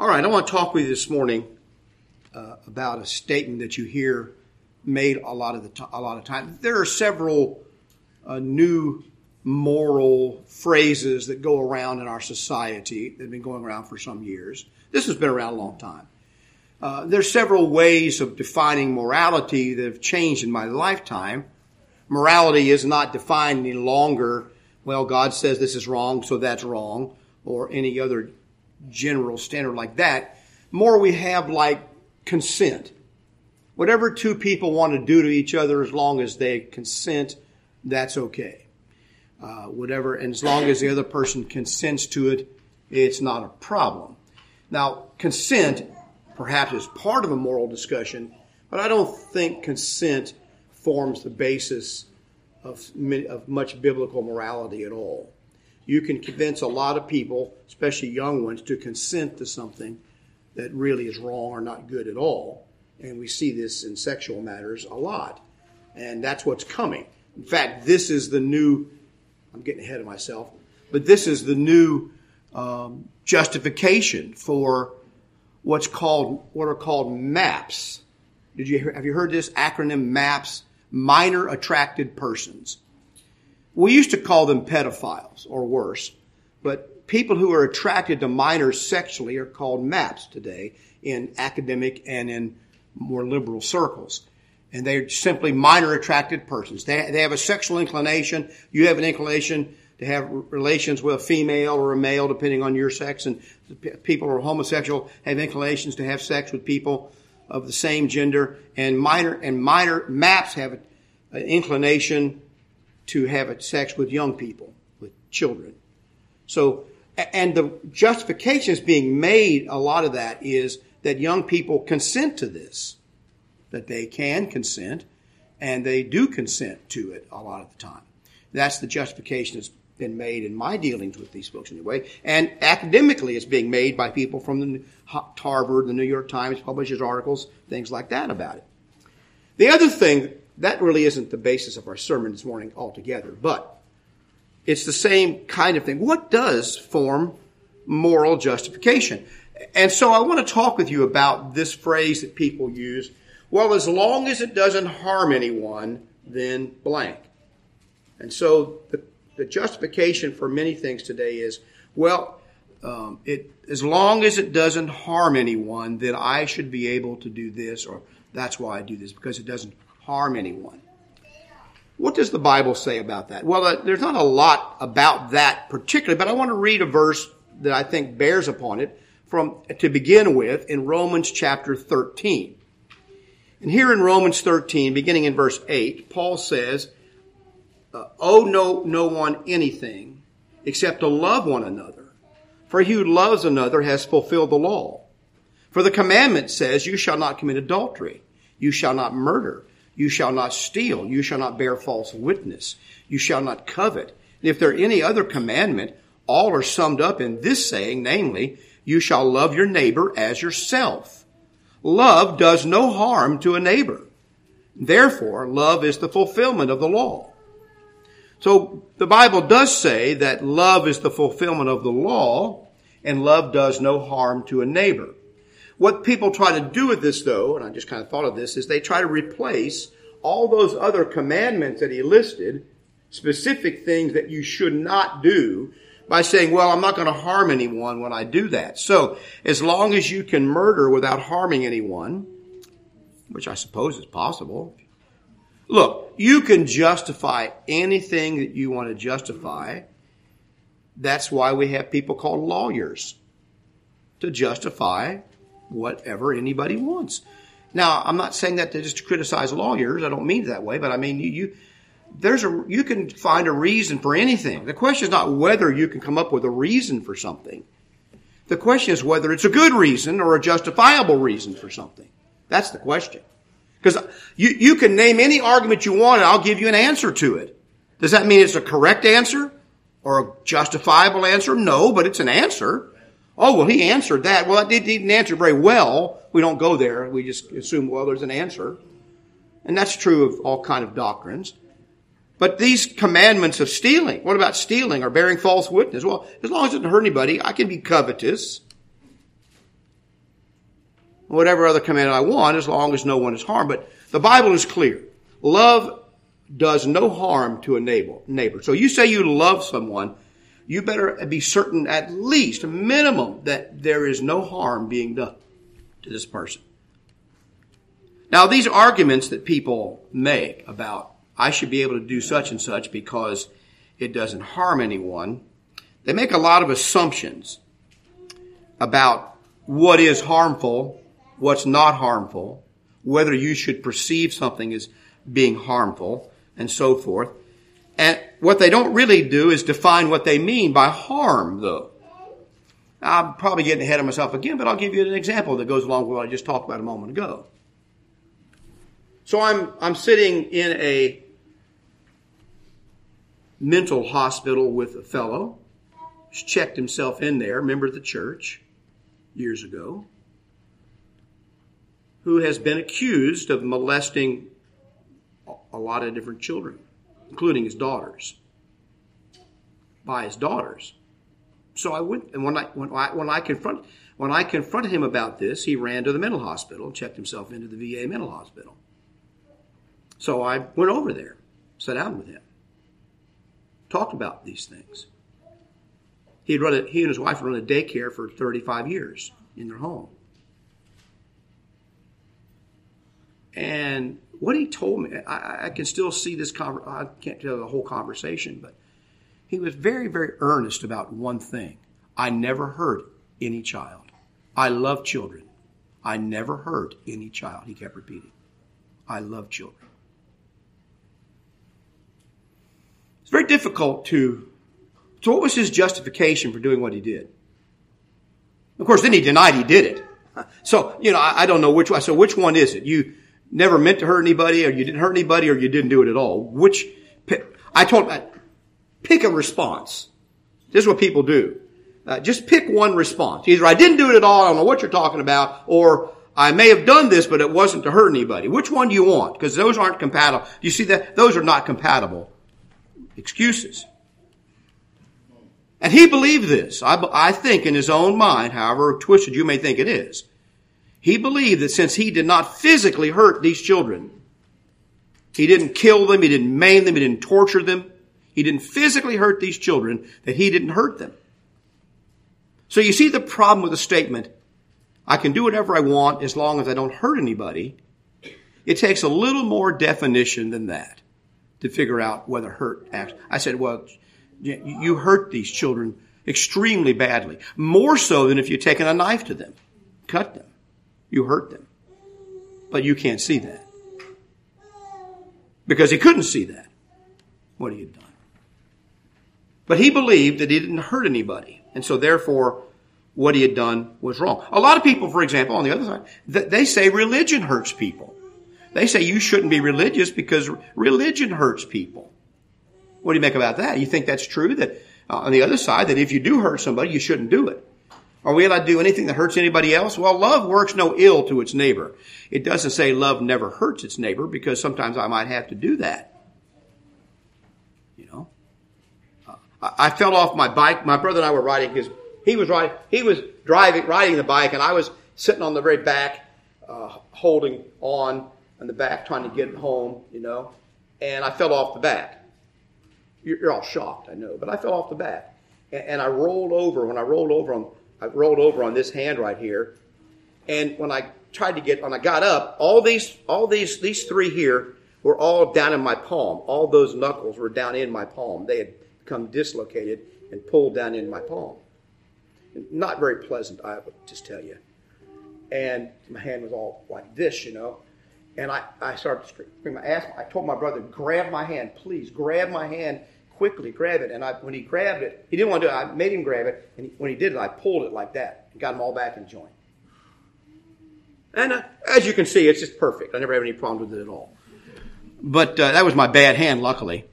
All right, I want to talk with you this morning uh, about a statement that you hear made a lot of the t- a lot of time. There are several uh, new moral phrases that go around in our society that have been going around for some years. This has been around a long time. Uh, there's several ways of defining morality that have changed in my lifetime. Morality is not defined any longer. Well, God says this is wrong, so that's wrong, or any other general standard like that. More we have like consent. Whatever two people want to do to each other, as long as they consent, that's okay. Uh, whatever, and as long as the other person consents to it, it's not a problem. Now, consent perhaps is part of a moral discussion, but I don't think consent forms the basis of, of much biblical morality at all you can convince a lot of people, especially young ones, to consent to something that really is wrong or not good at all. And we see this in sexual matters a lot. And that's what's coming. In fact, this is the new, I'm getting ahead of myself, but this is the new um, justification for what's called, what are called MAPS. Did you, have you heard this acronym MAPS? Minor attracted persons. We used to call them pedophiles or worse, but people who are attracted to minors sexually are called MAPS today in academic and in more liberal circles. And they're simply minor attracted persons. They, they have a sexual inclination. You have an inclination to have relations with a female or a male, depending on your sex. And people who are homosexual have inclinations to have sex with people of the same gender. And minor and minor MAPS have an inclination to have sex with young people, with children. So, and the justification is being made, a lot of that is that young people consent to this, that they can consent, and they do consent to it a lot of the time. That's the justification that's been made in my dealings with these books anyway. And academically, it's being made by people from the Harvard, the New York Times publishes articles, things like that about it. The other thing that really isn't the basis of our sermon this morning altogether, but it's the same kind of thing. What does form moral justification? And so I want to talk with you about this phrase that people use. Well, as long as it doesn't harm anyone, then blank. And so the, the justification for many things today is, well, um, it, as long as it doesn't harm anyone, then I should be able to do this, or that's why I do this, because it doesn't harm anyone. What does the Bible say about that? Well, uh, there's not a lot about that particularly, but I want to read a verse that I think bears upon it from, to begin with, in Romans chapter 13. And here in Romans 13, beginning in verse 8, Paul says, uh, Owe no, no one anything except to love one another. For he who loves another has fulfilled the law. For the commandment says, You shall not commit adultery. You shall not murder. You shall not steal. You shall not bear false witness. You shall not covet. And if there are any other commandment, all are summed up in this saying, namely, you shall love your neighbor as yourself. Love does no harm to a neighbor. Therefore, love is the fulfillment of the law. So the Bible does say that love is the fulfillment of the law and love does no harm to a neighbor. What people try to do with this, though, and I just kind of thought of this, is they try to replace all those other commandments that he listed, specific things that you should not do, by saying, well, I'm not going to harm anyone when I do that. So, as long as you can murder without harming anyone, which I suppose is possible, look, you can justify anything that you want to justify. That's why we have people called lawyers to justify whatever anybody wants. Now, I'm not saying that to just criticize lawyers. I don't mean it that way, but I mean you, you there's a you can find a reason for anything. The question is not whether you can come up with a reason for something. The question is whether it's a good reason or a justifiable reason for something. That's the question. Because you, you can name any argument you want and I'll give you an answer to it. Does that mean it's a correct answer or a justifiable answer? No, but it's an answer. Oh, well, he answered that. Well, he didn't answer very well. We don't go there. We just assume, well, there's an answer. And that's true of all kind of doctrines. But these commandments of stealing, what about stealing or bearing false witness? Well, as long as it doesn't hurt anybody, I can be covetous. whatever other commandment I want as long as no one is harmed. But the Bible is clear. Love does no harm to a neighbor. So you say you love someone, you better be certain at least, minimum, that there is no harm being done to this person. Now, these arguments that people make about I should be able to do such and such because it doesn't harm anyone, they make a lot of assumptions about what is harmful, what's not harmful, whether you should perceive something as being harmful, and so forth. And what they don't really do is define what they mean by harm, though. I'm probably getting ahead of myself again, but I'll give you an example that goes along with what I just talked about a moment ago. So I'm, I'm sitting in a mental hospital with a fellow who's checked himself in there, member of the church, years ago, who has been accused of molesting a lot of different children, including his daughters, by his daughters. So I went, and when I when I when I confront when I confronted him about this, he ran to the mental hospital, checked himself into the VA mental hospital. So I went over there, sat down with him, talked about these things. He had run a, he and his wife had run a daycare for 35 years in their home. And what he told me, I, I can still see this. I can't tell the whole conversation, but he was very, very earnest about one thing. I never hurt any child. I love children. I never hurt any child, he kept repeating. I love children. It's very difficult to. So, what was his justification for doing what he did? Of course, then he denied he did it. So, you know, I, I don't know which one. So, which one is it? You never meant to hurt anybody, or you didn't hurt anybody, or you didn't do it at all? Which, I told, Pick a response. This is what people do. Uh, just pick one response. Either I didn't do it at all, I don't know what you're talking about, or I may have done this, but it wasn't to hurt anybody. Which one do you want? Because those aren't compatible. You see that? Those are not compatible excuses. And he believed this. I, I think in his own mind, however twisted you may think it is, he believed that since he did not physically hurt these children, he didn't kill them, he didn't maim them, he didn't torture them, he didn't physically hurt these children, that he didn't hurt them. So you see the problem with the statement, I can do whatever I want as long as I don't hurt anybody. It takes a little more definition than that to figure out whether hurt acts. I said, well, you hurt these children extremely badly. More so than if you'd taken a knife to them, cut them. You hurt them. But you can't see that. Because he couldn't see that, what he had done. But he believed that he didn't hurt anybody. And so therefore, what he had done was wrong. A lot of people, for example, on the other side, they say religion hurts people. They say you shouldn't be religious because religion hurts people. What do you make about that? You think that's true? That uh, on the other side, that if you do hurt somebody, you shouldn't do it. Are we allowed to do anything that hurts anybody else? Well, love works no ill to its neighbor. It doesn't say love never hurts its neighbor because sometimes I might have to do that. You know, uh, I fell off my bike. My brother and I were riding his. He was riding. He was driving, riding the bike, and I was sitting on the very back, uh, holding on on the back, trying to get home. You know, and I fell off the back. You're, you're all shocked, I know, but I fell off the back, and, and I rolled over. When I rolled over on, I rolled over on this hand right here, and when I tried to get, when I got up, all these, all these, these three here were all down in my palm. All those knuckles were down in my palm. They had become dislocated and pulled down in my palm. Not very pleasant, I would just tell you. And my hand was all like this, you know. And I, I started screaming. I asked, I told my brother, grab my hand, please, grab my hand quickly, grab it. And I, when he grabbed it, he didn't want to do it. I made him grab it. And he, when he did it, I pulled it like that and got him all back in joint. And uh, as you can see, it's just perfect. I never have any problem with it at all. But uh, that was my bad hand, luckily.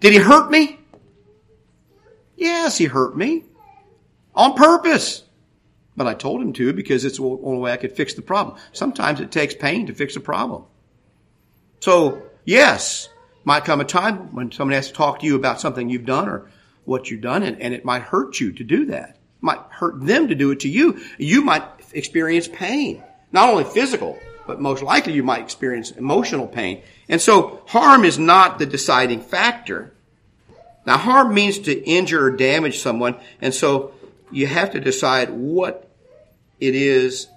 Did he hurt me? Yes, he hurt me. On purpose. But I told him to because it's the only way I could fix the problem. Sometimes it takes pain to fix a problem. So, yes, might come a time when somebody has to talk to you about something you've done or what you've done, and, and it might hurt you to do that. It might hurt them to do it to you. You might experience pain. Not only physical, but most likely you might experience emotional pain. And so harm is not the deciding factor. Now harm means to injure or damage someone, and so you have to decide what it is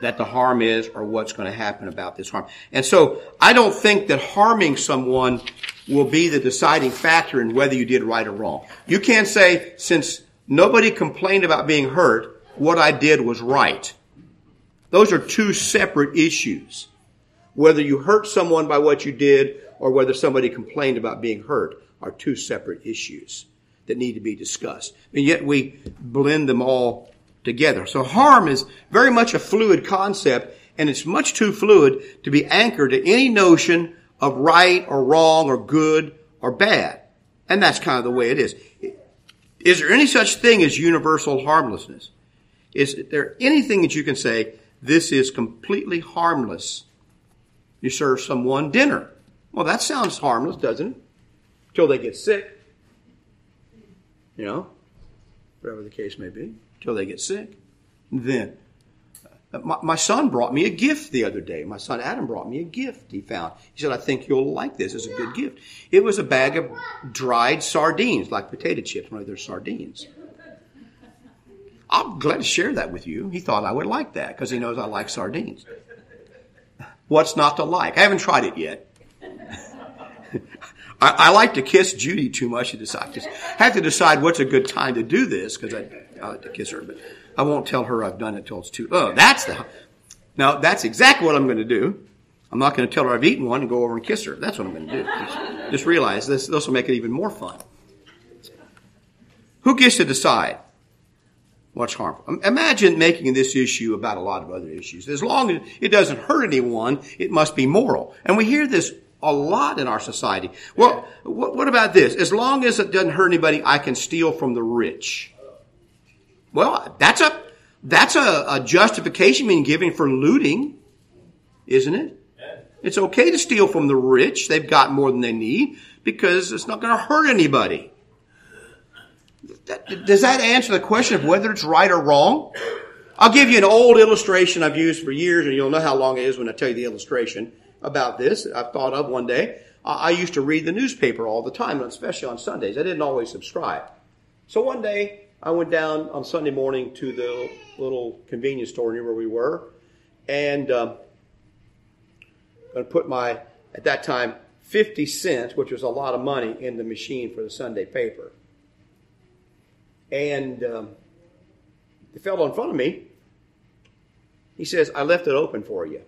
that the harm is or what's going to happen about this harm. And so I don't think that harming someone will be the deciding factor in whether you did right or wrong. You can't say, since nobody complained about being hurt, what I did was right. Those are two separate issues. Whether you hurt someone by what you did or whether somebody complained about being hurt are two separate issues that need to be discussed. And yet we blend them all together. So harm is very much a fluid concept and it's much too fluid to be anchored to any notion of right or wrong or good or bad. And that's kind of the way it is. Is there any such thing as universal harmlessness? Is there anything that you can say, this is completely harmless? You serve someone dinner. Well, that sounds harmless, doesn't it? Till they get sick. You know, whatever the case may be, till they get sick. Then, uh, my, my, son brought me a gift the other day. My son Adam brought me a gift he found. He said, I think you'll like this. It's a good gift. It was a bag of dried sardines, like potato chips, only they're sardines. I'm glad to share that with you. He thought I would like that because he knows I like sardines. What's not to like? I haven't tried it yet. I, I, like to kiss Judy too much. Just have to decide what's a good time to do this because I, Like to kiss her, but I won't tell her I've done it till it's too. Oh, that's the. Now that's exactly what I'm going to do. I'm not going to tell her I've eaten one and go over and kiss her. That's what I'm going to do. Just, just realize this. This will make it even more fun. Who gets to decide? what's harmful. Imagine making this issue about a lot of other issues. As long as it doesn't hurt anyone, it must be moral. And we hear this a lot in our society. Well, what about this? As long as it doesn't hurt anybody, I can steal from the rich. Well, that's a that's a, a justification being given for looting, isn't it? It's okay to steal from the rich. They've got more than they need because it's not going to hurt anybody. Does that answer the question of whether it's right or wrong? I'll give you an old illustration I've used for years, and you'll know how long it is when I tell you the illustration about this. I've thought of one day. I used to read the newspaper all the time, especially on Sundays. I didn't always subscribe. So one day, I went down on Sunday morning to the little convenience store near where we were, and um, going to put my at that time 50 cents, which was a lot of money, in the machine for the Sunday paper. And um, the fellow in front of me, he says, I left it open for you.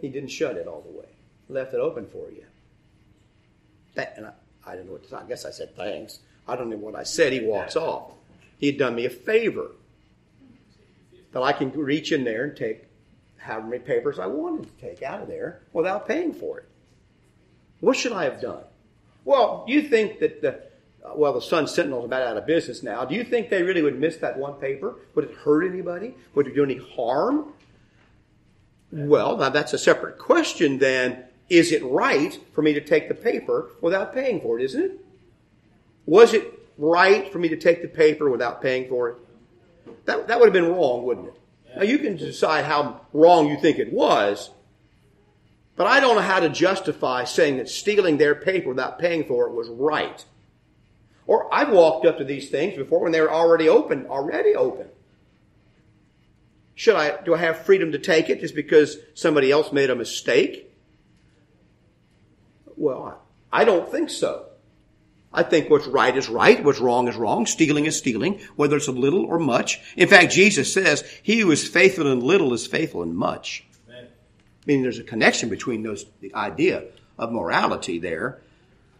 He didn't shut it all the way. Left it open for you. That, and I, I didn't know what to say. I guess I said thanks. I don't know what I said. He walks off. He had done me a favor that I can reach in there and take however many papers I wanted to take out of there without paying for it. What should I have done? Well, you think that the well, the Sun Sentinel is about out of business now. Do you think they really would miss that one paper? Would it hurt anybody? Would it do any harm? Well, now that's a separate question then. Is it right for me to take the paper without paying for it, isn't it? Was it right for me to take the paper without paying for it? That, that would have been wrong, wouldn't it? Now you can decide how wrong you think it was, but I don't know how to justify saying that stealing their paper without paying for it was right. Or I've walked up to these things before when they were already open, already open. Should I, do I have freedom to take it just because somebody else made a mistake? Well, I don't think so. I think what's right is right, what's wrong is wrong, stealing is stealing, whether it's a little or much. In fact, Jesus says, he who is faithful in little is faithful in much. Amen. Meaning there's a connection between those, the idea of morality there.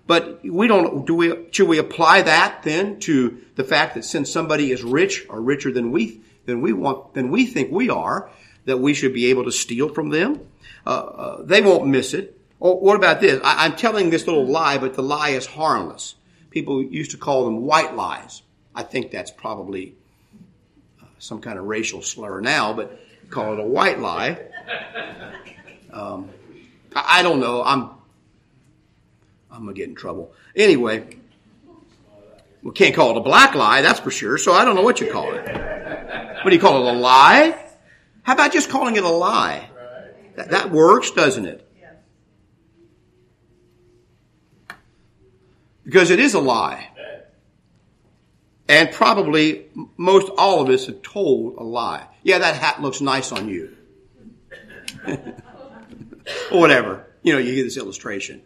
But we don't, do we, should we apply that then to the fact that since somebody is rich or richer than we, than we want, than we think we are, that we should be able to steal from them? Uh, uh, they won't miss it. Or what about this? I, I'm telling this little lie, but the lie is harmless. People used to call them white lies. I think that's probably uh, some kind of racial slur now, but call it a white lie. Um, I, I don't know. I'm I'm gonna get in trouble. Anyway, we can't call it a black lie, that's for sure. So I don't know what you call it. What do you call it? A lie? How about just calling it a lie? That, that works, doesn't it? Because it is a lie. And probably most all of us have told a lie. Yeah, that hat looks nice on you. or whatever. You know, you get this illustration.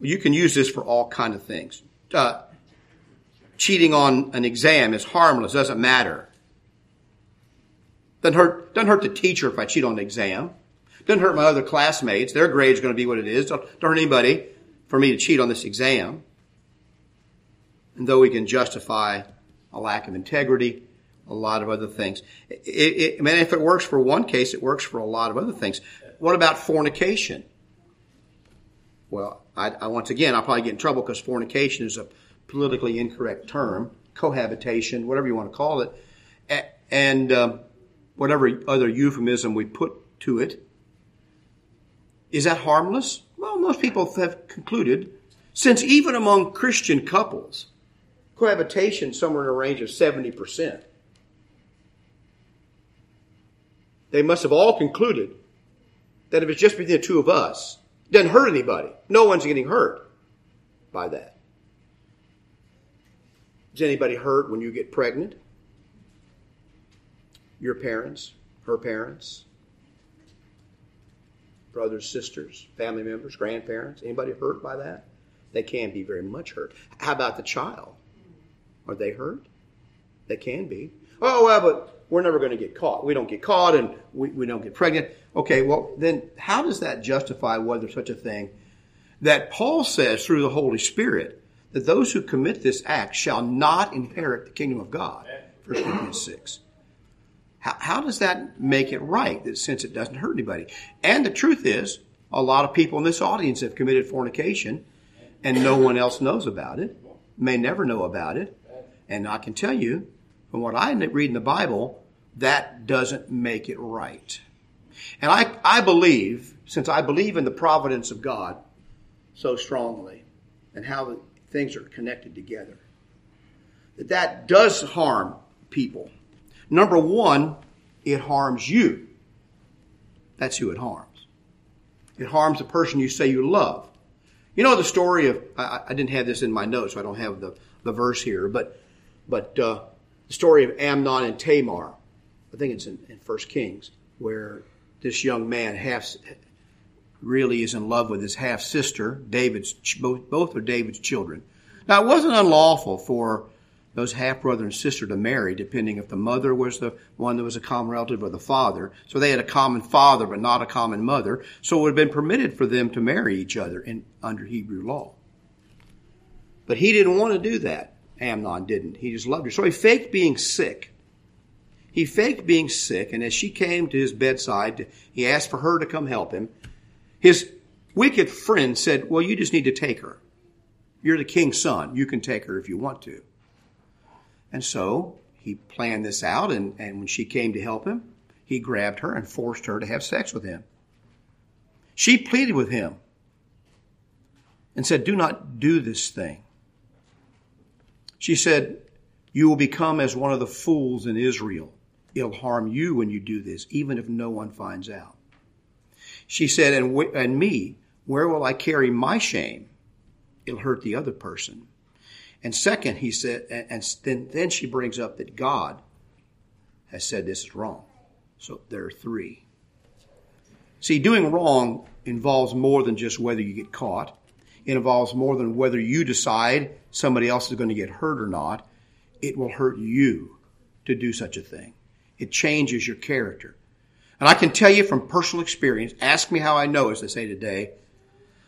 You can use this for all kind of things. Uh, cheating on an exam is harmless, doesn't matter. Doesn't hurt, doesn't hurt the teacher if I cheat on an exam. Doesn't hurt my other classmates. Their grade's going to be what it is. Don't, don't hurt anybody for me to cheat on this exam. And though we can justify a lack of integrity, a lot of other things. It, it, I mean, if it works for one case, it works for a lot of other things. What about fornication? Well, I, I once again, I'll probably get in trouble because fornication is a politically incorrect term, cohabitation, whatever you want to call it, and um, whatever other euphemism we put to it. Is that harmless? Well, most people have concluded, since even among Christian couples, cohabitation somewhere in a range of 70%. They must have all concluded that if it's just between the two of us, it doesn't hurt anybody. No one's getting hurt by that. Is anybody hurt when you get pregnant? Your parents, her parents, brothers, sisters, family members, grandparents. Anybody hurt by that? They can be very much hurt. How about the child? Are they hurt? They can be. Oh, well, but we're never going to get caught. We don't get caught and we, we don't get pregnant. Okay, well, then how does that justify whether such a thing that Paul says through the Holy Spirit that those who commit this act shall not inherit the kingdom of God? 1 Corinthians 6. How, how does that make it right that since it doesn't hurt anybody? And the truth is, a lot of people in this audience have committed fornication and no one else knows about it, may never know about it. And I can tell you, from what I read in the Bible, that doesn't make it right. And I, I believe, since I believe in the providence of God so strongly and how things are connected together, that that does harm people. Number one, it harms you. That's who it harms. It harms the person you say you love. You know the story of, I, I didn't have this in my notes, so I don't have the, the verse here, but, but uh, the story of Amnon and Tamar. I think it's in, in 1 Kings, where this young man half really is in love with his half sister, David's, both, both are David's children. Now, it wasn't unlawful for those half brother and sister to marry, depending if the mother was the one that was a common relative or the father. So they had a common father, but not a common mother. So it would have been permitted for them to marry each other in, under Hebrew law. But he didn't want to do that. Amnon didn't. He just loved her. So he faked being sick. He faked being sick, and as she came to his bedside, he asked for her to come help him. His wicked friend said, Well, you just need to take her. You're the king's son. You can take her if you want to. And so he planned this out, and, and when she came to help him, he grabbed her and forced her to have sex with him. She pleaded with him and said, Do not do this thing. She said, You will become as one of the fools in Israel. It'll harm you when you do this, even if no one finds out. She said, And, and me, where will I carry my shame? It'll hurt the other person. And second, he said, and then, then she brings up that God has said this is wrong. So there are three. See, doing wrong involves more than just whether you get caught. It involves more than whether you decide somebody else is going to get hurt or not. It will hurt you to do such a thing. It changes your character. And I can tell you from personal experience, ask me how I know, as they say today,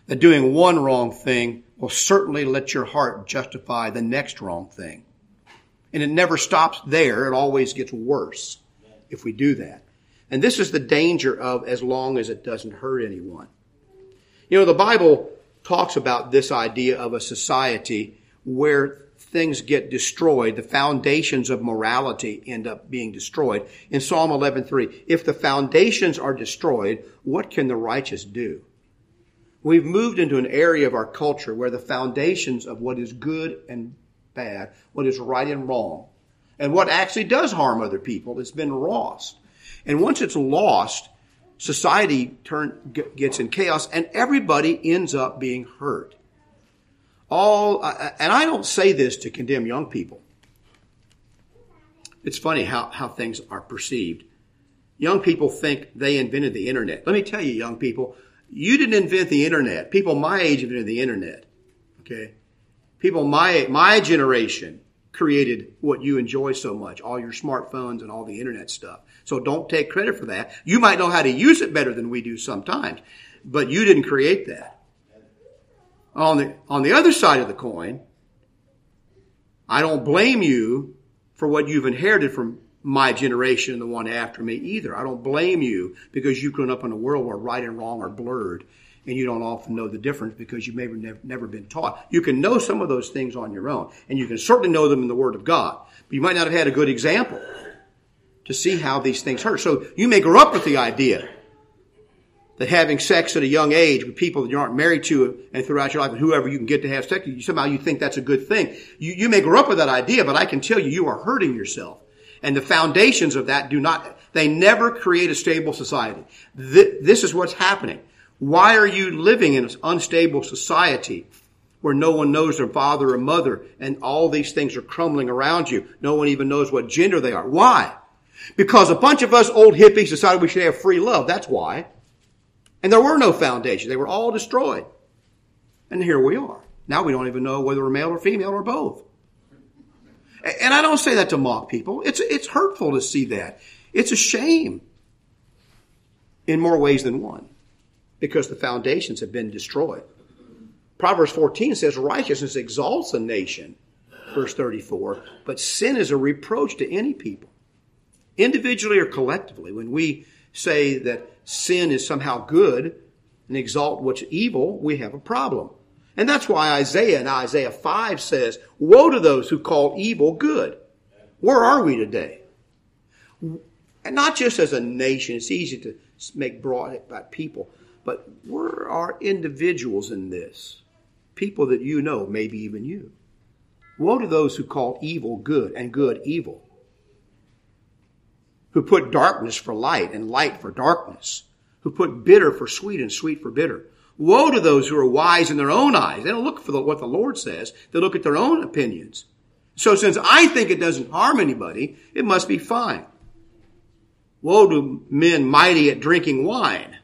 that doing one wrong thing will certainly let your heart justify the next wrong thing. And it never stops there. It always gets worse if we do that. And this is the danger of as long as it doesn't hurt anyone. You know, the Bible talks about this idea of a society where things get destroyed. The foundations of morality end up being destroyed. In Psalm 11:3, if the foundations are destroyed, what can the righteous do? We've moved into an area of our culture where the foundations of what is good and bad, what is right and wrong, and what actually does harm other people has been lost. And once it's lost, society turn, gets in chaos and everybody ends up being hurt. All, and I don't say this to condemn young people. It's funny how, how things are perceived. Young people think they invented the internet. Let me tell you, young people, you didn't invent the internet. People my age invented the internet. Okay? People my, my generation created what you enjoy so much, all your smartphones and all the internet stuff. So don't take credit for that. You might know how to use it better than we do sometimes, but you didn't create that. On the, on the other side of the coin, I don't blame you for what you've inherited from my generation and the one after me either. I don't blame you because you've grown up in a world where right and wrong are blurred and you don't often know the difference because you've maybe never, never been taught. You can know some of those things on your own and you can certainly know them in the Word of God, but you might not have had a good example to see how these things hurt. So you may grow up with the idea that having sex at a young age with people that you aren't married to and throughout your life and whoever you can get to have sex with, somehow you think that's a good thing. You, you may grow up with that idea, but I can tell you, you are hurting yourself and the foundations of that do not, they never create a stable society. This is what's happening. Why are you living in an unstable society where no one knows their father or mother and all these things are crumbling around you? No one even knows what gender they are. Why? Because a bunch of us old hippies decided we should have free love. That's why. And there were no foundations. They were all destroyed. And here we are. Now we don't even know whether we're male or female or both. And I don't say that to mock people. It's, it's hurtful to see that. It's a shame in more ways than one because the foundations have been destroyed. Proverbs 14 says righteousness exalts a nation, verse 34, but sin is a reproach to any people, individually or collectively. When we say that sin is somehow good and exalt what's evil, we have a problem. And that's why Isaiah in Isaiah 5 says, Woe to those who call evil good. Where are we today? And not just as a nation, it's easy to make broad about people, but where are individuals in this? People that you know, maybe even you. Woe to those who call evil good and good evil, who put darkness for light and light for darkness, who put bitter for sweet and sweet for bitter Woe to those who are wise in their own eyes. They don't look for the, what the Lord says. They look at their own opinions. So since I think it doesn't harm anybody, it must be fine. Woe to men mighty at drinking wine,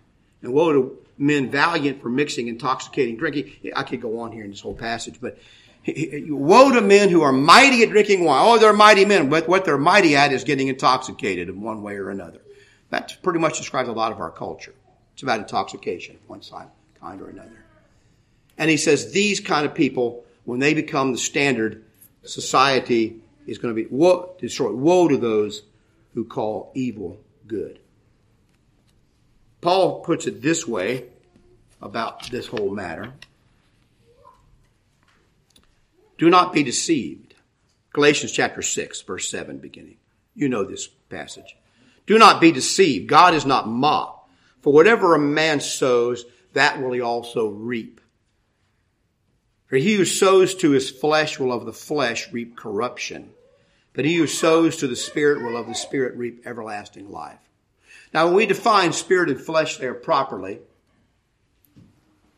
and woe to men valiant for mixing intoxicating drinking. I could go on here in this whole passage, but woe to men who are mighty at drinking wine. Oh, they're mighty men, but what they're mighty at is getting intoxicated in one way or another. That pretty much describes a lot of our culture. It's about intoxication, one side kind or another. And he says these kind of people, when they become the standard, society is going to be woe, destroyed. Woe to those who call evil good. Paul puts it this way about this whole matter. Do not be deceived. Galatians chapter 6, verse 7 beginning. You know this passage. Do not be deceived. God is not mocked. For whatever a man sows, that will he also reap. For he who sows to his flesh will of the flesh reap corruption, but he who sows to the Spirit will of the Spirit reap everlasting life. Now, when we define spirit and flesh there properly,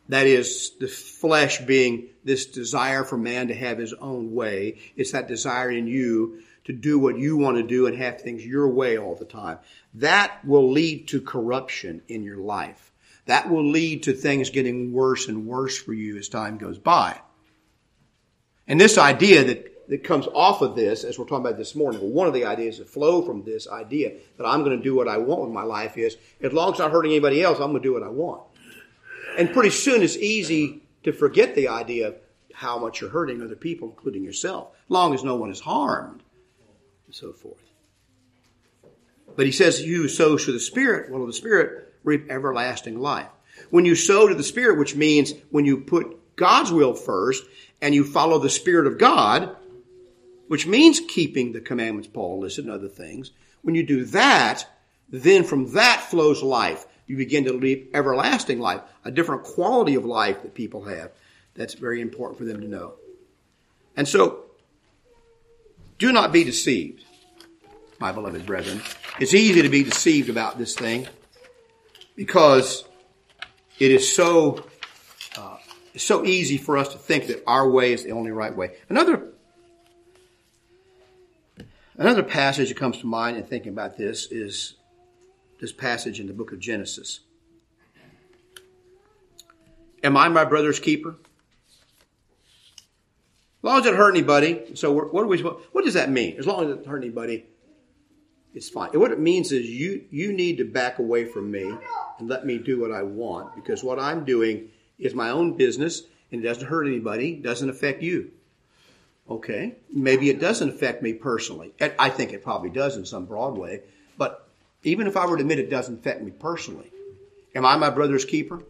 that is, the flesh being this desire for man to have his own way. It's that desire in you to do what you want to do and have things your way all the time. That will lead to corruption in your life that will lead to things getting worse and worse for you as time goes by. And this idea that, that comes off of this, as we're talking about this morning, well, one of the ideas that flow from this idea that I'm going to do what I want with my life is, as long as it's not hurting anybody else, I'm going to do what I want. And pretty soon it's easy to forget the idea of how much you're hurting other people, including yourself, as long as no one is harmed, and so forth. But he says, you sow to the Spirit, well, the Spirit reap everlasting life. When you sow to the Spirit, which means when you put God's will first and you follow the Spirit of God, which means keeping the commandments Paul listed and other things, when you do that, then from that flows life. You begin to live everlasting life, a different quality of life that people have. That's very important for them to know. And so, do not be deceived, my beloved brethren. It's easy to be deceived about this thing because it is so uh, so easy for us to think that our way is the only right way. Another another passage that comes to mind in thinking about this is this passage in the book of Genesis. Am I my brother's keeper? As long as it hurt anybody, so what do we? What does that mean? As long as it doesn't hurt anybody, it's fine. And what it means is you you need to back away from me and let me do what I want because what I'm doing is my own business and it doesn't hurt anybody, doesn't affect you. Okay, maybe it doesn't affect me personally. I think it probably does in some broad way, but even if I were to admit it doesn't affect me personally, am I my brother's keeper?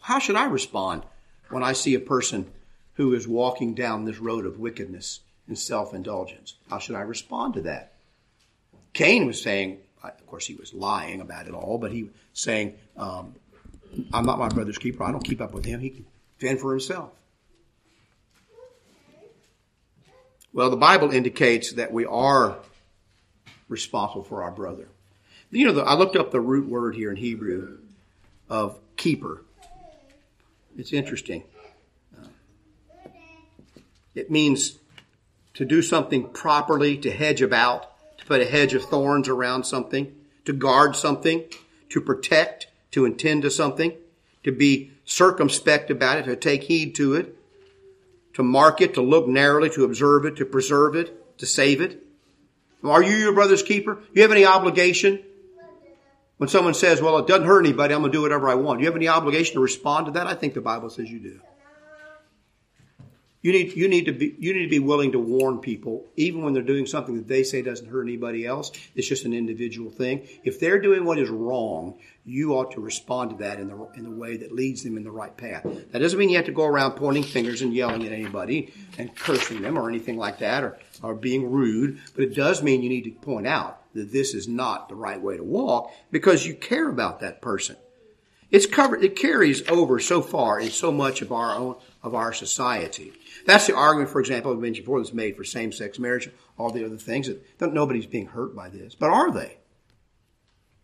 How should I respond when I see a person who is walking down this road of wickedness and self indulgence? How should I respond to that? Cain was saying, of course, he was lying about it all, but he was saying, um, I'm not my brother's keeper. I don't keep up with him. He can fend for himself. Well, the Bible indicates that we are responsible for our brother. You know, the, I looked up the root word here in Hebrew of keeper. It's interesting. It means to do something properly, to hedge about, put a hedge of thorns around something, to guard something, to protect, to intend to something, to be circumspect about it, to take heed to it, to mark it, to look narrowly, to observe it, to preserve it, to save it. Are you your brother's keeper? You have any obligation? When someone says, well, it doesn't hurt anybody, I'm going to do whatever I want. Do you have any obligation to respond to that? I think the Bible says you do. You need, you need to be, you need to be willing to warn people, even when they're doing something that they say doesn't hurt anybody else. It's just an individual thing. If they're doing what is wrong, you ought to respond to that in the, in the way that leads them in the right path. That doesn't mean you have to go around pointing fingers and yelling at anybody and cursing them or anything like that or, or being rude, but it does mean you need to point out that this is not the right way to walk because you care about that person. It's covered, it carries over so far in so much of our own, of our society. That's the argument, for example, I mentioned before that's made for same-sex marriage, all the other things that nobody's being hurt by this. But are they?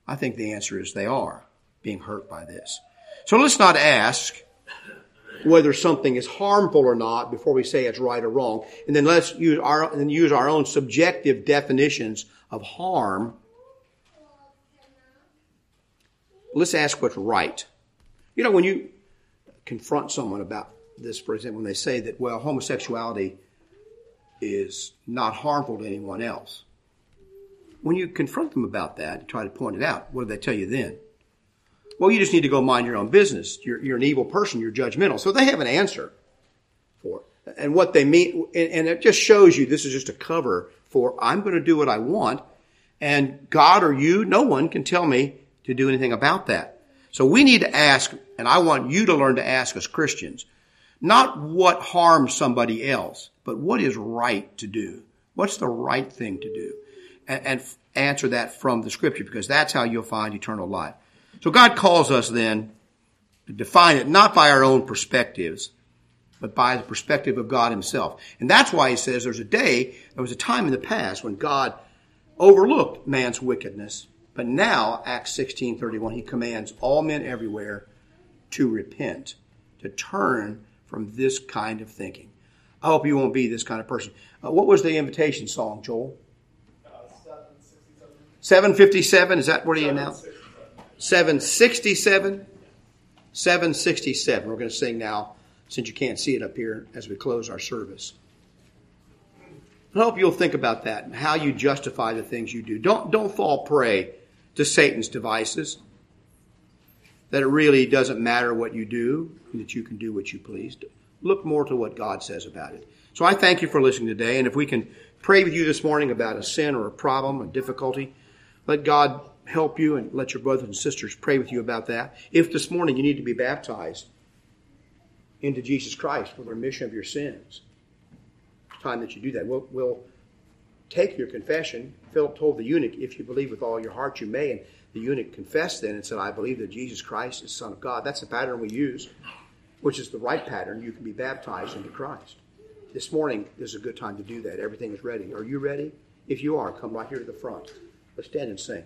I think the answer is they are being hurt by this. So let's not ask whether something is harmful or not before we say it's right or wrong. And then let's use our, and use our own subjective definitions of harm. Let's ask what's right. You know, when you confront someone about this, for example, when they say that, well, homosexuality is not harmful to anyone else. When you confront them about that and try to point it out, what do they tell you then? Well, you just need to go mind your own business. You're, you're an evil person. You're judgmental. So they have an answer for it. And what they mean, and, and it just shows you this is just a cover for I'm going to do what I want. And God or you, no one can tell me to do anything about that. So we need to ask, and I want you to learn to ask as Christians, not what harms somebody else, but what is right to do. What's the right thing to do? And, and answer that from the scripture because that's how you'll find eternal life. So God calls us then to define it not by our own perspectives, but by the perspective of God himself. And that's why he says there's a day, there was a time in the past when God overlooked man's wickedness. But now, Acts 16:31, he commands all men everywhere to repent, to turn from this kind of thinking. I hope you won't be this kind of person. Uh, what was the invitation song, Joel? Uh, 757. Is that what he announced? 767. 767. We're going to sing now, since you can't see it up here as we close our service. I hope you'll think about that and how you justify the things you do. Don't, don't fall prey to Satan's devices that it really doesn't matter what you do, that you can do what you please. Look more to what God says about it. So I thank you for listening today, and if we can pray with you this morning about a sin or a problem, a difficulty, let God help you and let your brothers and sisters pray with you about that. If this morning you need to be baptized into Jesus Christ for the remission of your sins, it's time that you do that. We'll, we'll take your confession. Philip told the eunuch, if you believe with all your heart, you may. And The eunuch confessed then and said, I believe that Jesus Christ is Son of God. That's the pattern we use, which is the right pattern. You can be baptized into Christ. This morning is a good time to do that. Everything is ready. Are you ready? If you are, come right here to the front. Let's stand and sing.